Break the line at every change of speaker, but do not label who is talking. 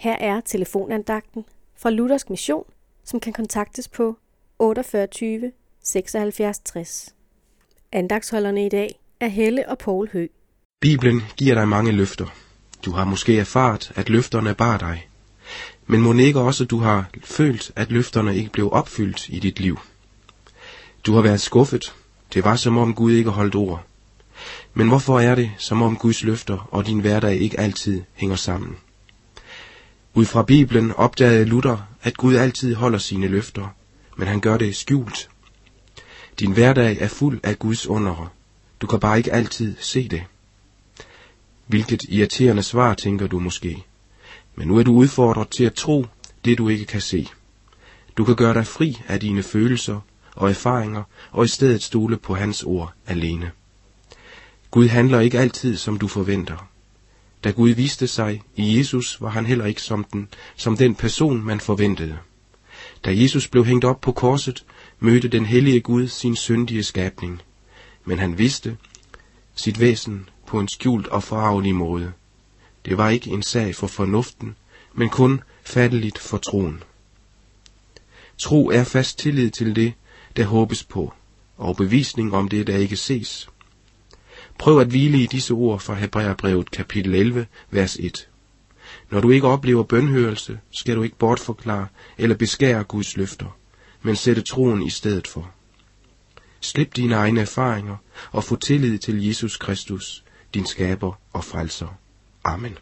Her er telefonandagten fra Luthersk Mission, som kan kontaktes på 48 76 60. Andagsholderne i dag er Helle og Paul Hø.
Bibelen giver dig mange løfter. Du har måske erfaret, at løfterne bar dig. Men må ikke også, du har følt, at løfterne ikke blev opfyldt i dit liv. Du har været skuffet. Det var som om Gud ikke holdt ord. Men hvorfor er det, som om Guds løfter og din hverdag ikke altid hænger sammen? Ud fra Bibelen opdagede Luther, at Gud altid holder sine løfter, men han gør det skjult. Din hverdag er fuld af Guds undere. Du kan bare ikke altid se det. Hvilket irriterende svar, tænker du måske. Men nu er du udfordret til at tro det, du ikke kan se. Du kan gøre dig fri af dine følelser og erfaringer, og i stedet stole på hans ord alene. Gud handler ikke altid, som du forventer. Da Gud viste sig i Jesus, var han heller ikke som den, som den person, man forventede. Da Jesus blev hængt op på korset, mødte den hellige Gud sin syndige skabning. Men han vidste sit væsen på en skjult og forarvelig måde. Det var ikke en sag for fornuften, men kun fatteligt for troen. Tro er fast tillid til det, der håbes på, og bevisning om det, der ikke ses. Prøv at hvile i disse ord fra Hebræerbrevet kapitel 11, vers 1. Når du ikke oplever bønhørelse, skal du ikke bortforklare eller beskære Guds løfter, men sætte troen i stedet for. Slip dine egne erfaringer og få tillid til Jesus Kristus, din skaber og frelser. Amen.